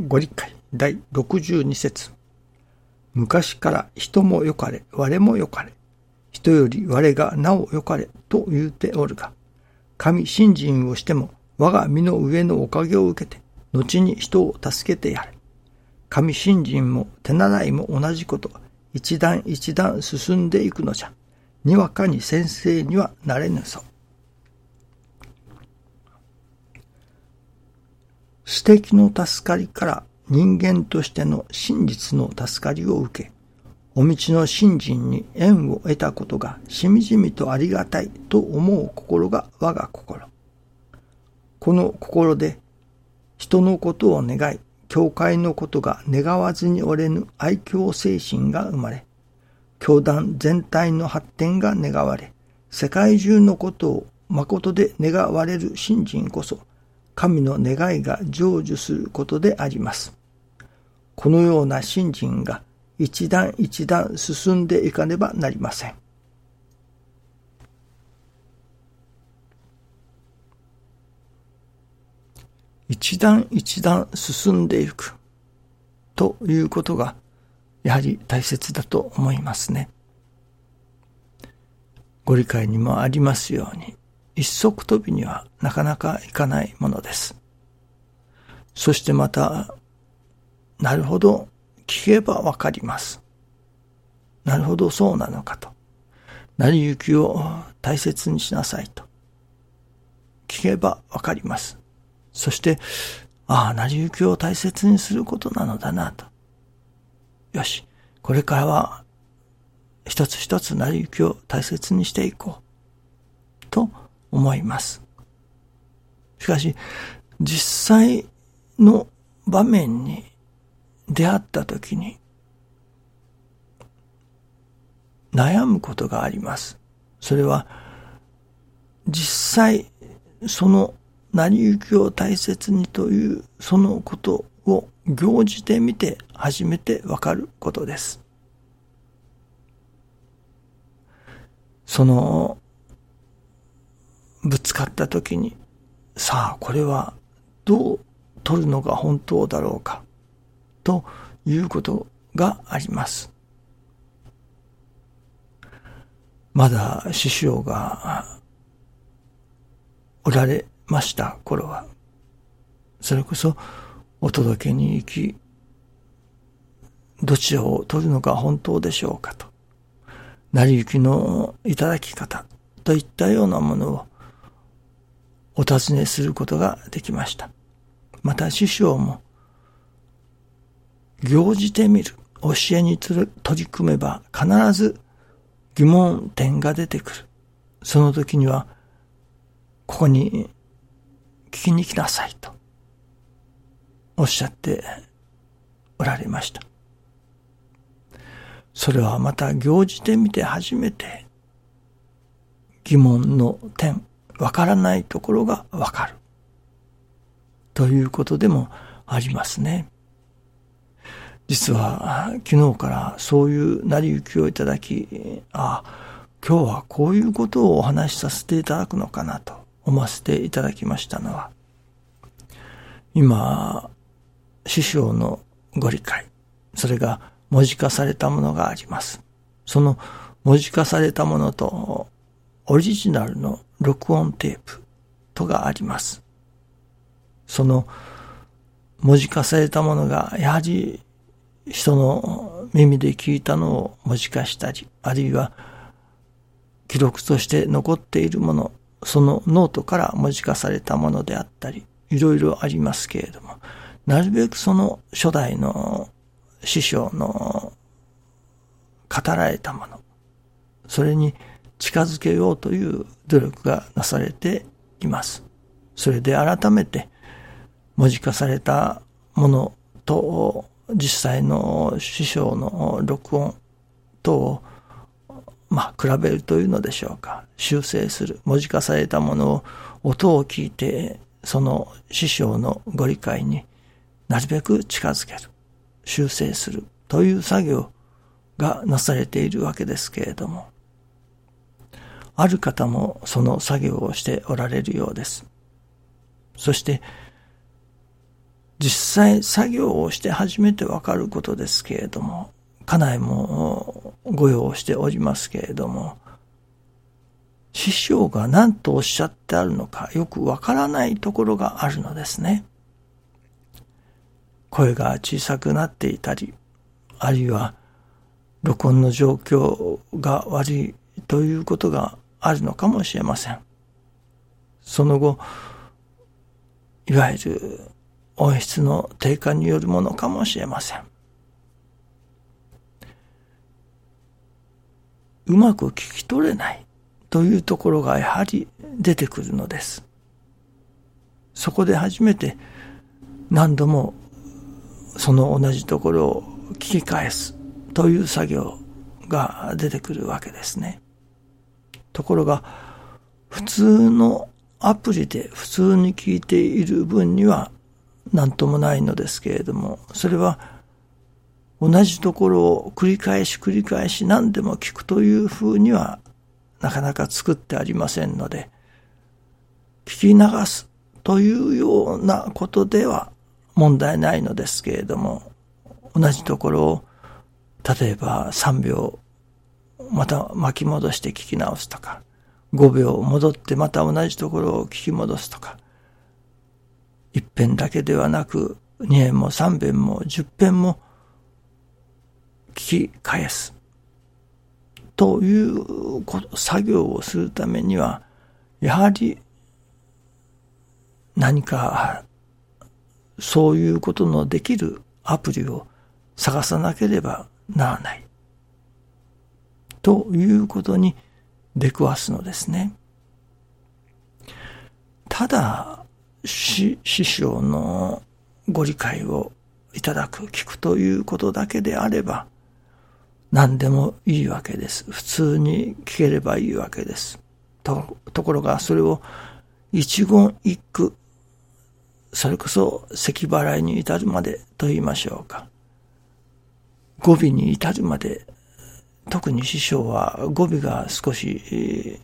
ご理解第62節昔から人もよかれ、我もよかれ。人より我がなおよかれと言うておるが、神信心をしても我が身の上のおかげを受けて、後に人を助けてやれ。神信心も手習いも同じこと一段一段進んでいくのじゃ。にわかに先生にはなれぬぞ。私的の助かりから人間としての真実の助かりを受け、お道の信心に縁を得たことがしみじみとありがたいと思う心が我が心。この心で人のことを願い、教会のことが願わずに折れぬ愛嬌精神が生まれ、教団全体の発展が願われ、世界中のことを誠で願われる信心こそ、神の願いが成就することであります。このような信心が一段一段進んでいかねばなりません。一段一段進んでいくということがやはり大切だと思いますね。ご理解にもありますように一足飛びにはなかなかいかないものです。そしてまた、なるほど、聞けばわかります。なるほど、そうなのかと。成り行きを大切にしなさいと。聞けばわかります。そして、ああ、成り行きを大切にすることなのだなと。よし、これからは一つ一つ成り行きを大切にしていこう。と思います。しかし、実際の場面に出会った時に、悩むことがあります。それは、実際、その成り行きを大切にというそのことを行じてみて初めてわかることです。そのぶつかった時に、さあ、これはどう取るのが本当だろうか、ということがあります。まだ師匠がおられました頃は、それこそお届けに行き、どちらを取るのが本当でしょうかと、成り行きのいただき方といったようなものをお尋ねすることができました。また師匠も、行じてみる、教えに取り組めば必ず疑問点が出てくる。その時には、ここに聞きに来なさいとおっしゃっておられました。それはまた行じてみて初めて疑問の点、わからないところがわかる。ということでもありますね。実は昨日からそういう成り行きをいただき、ああ、今日はこういうことをお話しさせていただくのかなと思わせていただきましたのは、今、師匠のご理解、それが文字化されたものがあります。その文字化されたものとオリジナルの録音テープとがあります。その文字化されたものがやはり人の耳で聞いたのを文字化したり、あるいは記録として残っているもの、そのノートから文字化されたものであったり、いろいろありますけれども、なるべくその初代の師匠の語られたもの、それに近づけようという努力がなされています。それで改めて文字化されたものと実際の師匠の録音とをまあ比べるというのでしょうか。修正する。文字化されたものを音を聞いてその師匠のご理解になるべく近づける。修正するという作業がなされているわけですけれども、ある方もその作業をしておられるようです。そして、実際作業をして初めてわかることですけれども、家内もご用しておりますけれども、師匠が何とおっしゃってあるのかよくわからないところがあるのですね。声が小さくなっていたり、あるいは録音の状況が悪いということがあるのかもしれません。その後、いわゆる音質の低下によるものかもしれません。うまく聞き取れないというところがやはり出てくるのです。そこで初めて何度もその同じところを聞き返すという作業が出てくるわけですね。ところが普通のアプリで普通に聞いている分には何ともないのですけれども、それは同じところを繰り返し繰り返し何でも聞くというふうにはなかなか作ってありませんので、聞き流すというようなことでは問題ないのですけれども、同じところを例えば3秒また巻き戻して聞き直すとか、5秒戻ってまた同じところを聞き戻すとか、一遍だけではなく、二遍も三遍も十遍も聞き返す。という作業をするためには、やはり何かそういうことのできるアプリを探さなければならない。ということに出くわすのですね。ただ、師匠のご理解をいただく、聞くということだけであれば、何でもいいわけです。普通に聞ければいいわけです。と、ところがそれを一言一句、それこそ咳払いに至るまでと言いましょうか。語尾に至るまで特に師匠は語尾が少し、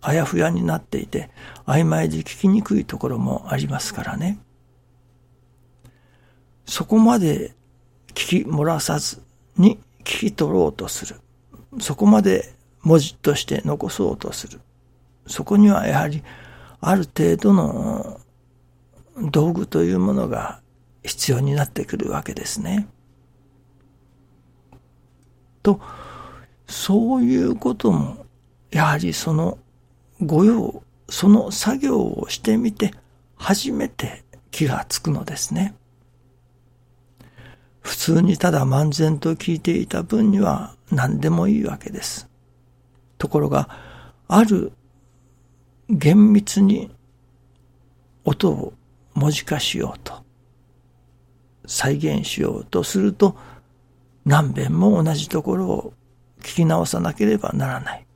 あやふやになっていて、曖昧で聞きにくいところもありますからね。そこまで聞き漏らさずに聞き取ろうとする。そこまで文字として残そうとする。そこにはやはりある程度の道具というものが必要になってくるわけですね。と、そういうことも、やはりその御用、その作業をしてみて、初めて気がつくのですね。普通にただ漫然と聞いていた分には何でもいいわけです。ところが、ある厳密に音を文字化しようと、再現しようとすると、何遍も同じところを聞き直さなければならない。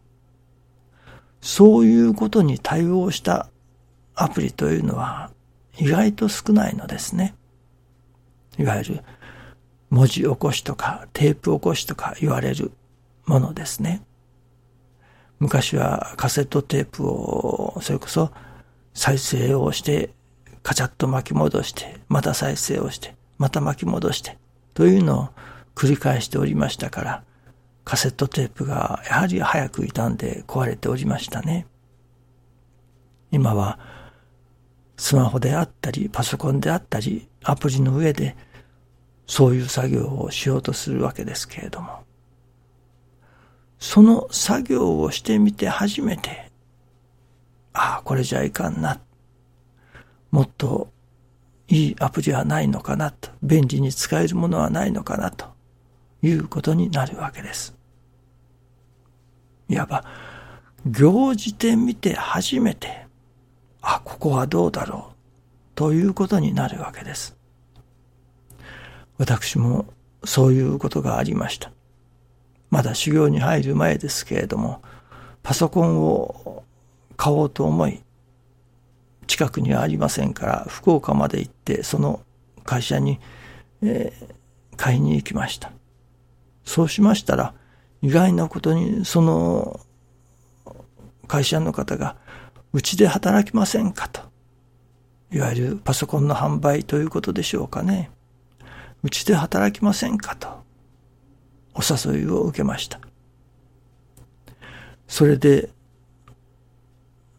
そういうことに対応したアプリというのは意外と少ないのですね。いわゆる文字起こしとかテープ起こしとか言われるものですね。昔はカセットテープをそれこそ再生をしてカチャッと巻き戻してまた再生をしてまた巻き戻してというのを繰り返しておりましたからカセットテープがやはり早く傷んで壊れておりましたね。今はスマホであったりパソコンであったりアプリの上でそういう作業をしようとするわけですけれどもその作業をしてみて初めてああこれじゃいかんなもっといいアプリはないのかなと便利に使えるものはないのかなということになるわけです。いわば、行じてみて初めて、あ、ここはどうだろう、ということになるわけです。私もそういうことがありました。まだ修行に入る前ですけれども、パソコンを買おうと思い、近くにはありませんから、福岡まで行って、その会社に、えー、買いに行きました。そうしましたら、意外なことに、その会社の方が、うちで働きませんか？と。いわゆるパソコンの販売ということでしょうかね。うちで働きませんか？と、お誘いを受けました。それで、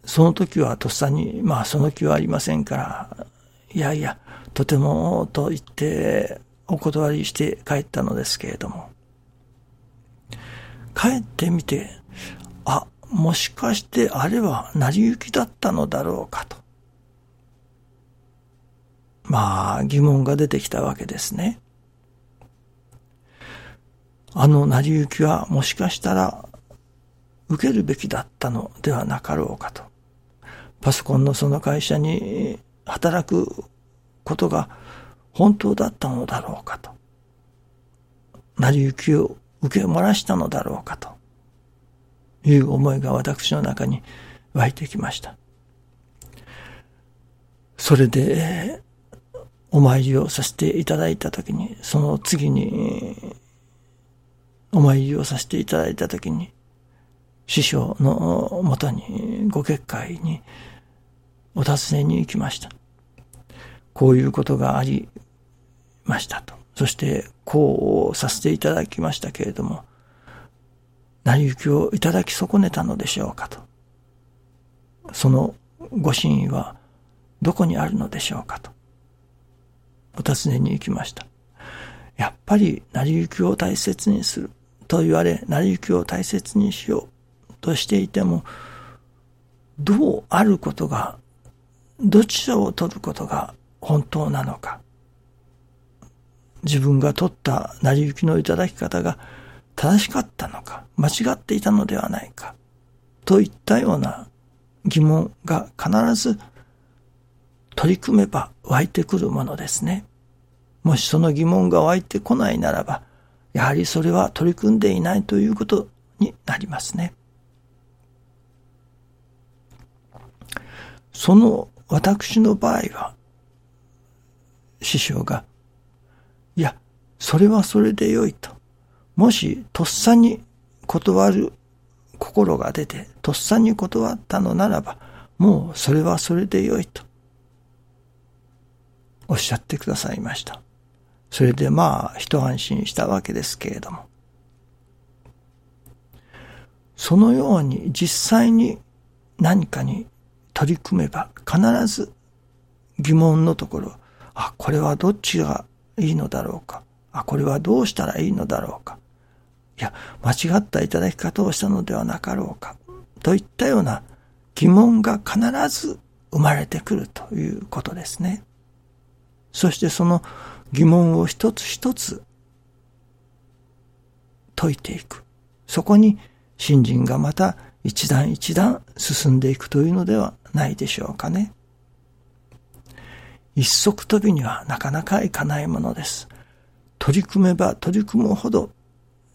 その時はとっさに、まあその気はありませんから、いやいや、とてもと言ってお断りして帰ったのですけれども、帰ってみて、あ、もしかしてあれは成り行きだったのだろうかと。まあ疑問が出てきたわけですね。あの成り行きはもしかしたら受けるべきだったのではなかろうかと。パソコンのその会社に働くことが本当だったのだろうかと。成り行きを受け漏らしたのだろうかという思いが私の中に湧いてきました。それで、お参りをさせていただいたときに、その次に、お参りをさせていただいたときに、師匠のもとに、ご結界にお尋ねに行きました。こういうことがありましたと。そして、こうさせていただきましたけれども、成り行きをいただき損ねたのでしょうかと。そのご真意はどこにあるのでしょうかと。お尋ねに行きました。やっぱり成り行きを大切にすると言われ、成り行きを大切にしようとしていても、どうあることが、どちらを取ることが本当なのか。自分が取った成り行きのいただき方が正しかったのか、間違っていたのではないか、といったような疑問が必ず取り組めば湧いてくるものですね。もしその疑問が湧いてこないならば、やはりそれは取り組んでいないということになりますね。その私の場合は、師匠が、それはそれでよいと。もし、とっさに断る心が出て、とっさに断ったのならば、もうそれはそれでよいと、おっしゃってくださいました。それでまあ、一安心したわけですけれども。そのように実際に何かに取り組めば必ず疑問のところ、あ、これはどっちがいいのだろうか。あ、これはどうしたらいいのだろうか。いや、間違ったいただき方をしたのではなかろうか、といったような疑問が必ず生まれてくるということですね。そしてその疑問を一つ一つ解いていく。そこに信心がまた一段一段進んでいくというのではないでしょうかね。一足飛びにはなかなかいかないものです。取り組めば取り組むほど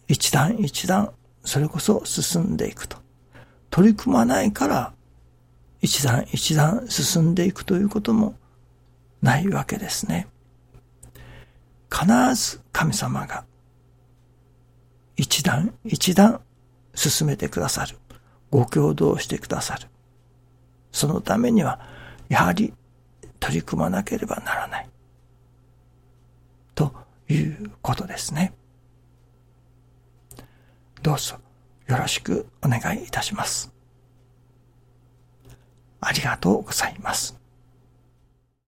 一段一段、それこそ進んでいくと。取り組まないから、一段一段進んでいくということもないわけですね。必ず神様が一段一段進めてくださる。ご共同してくださる。そのためには、やはり取り組まなければならない。ということですね。どうぞよろしくお願いいたします。ありがとうございます。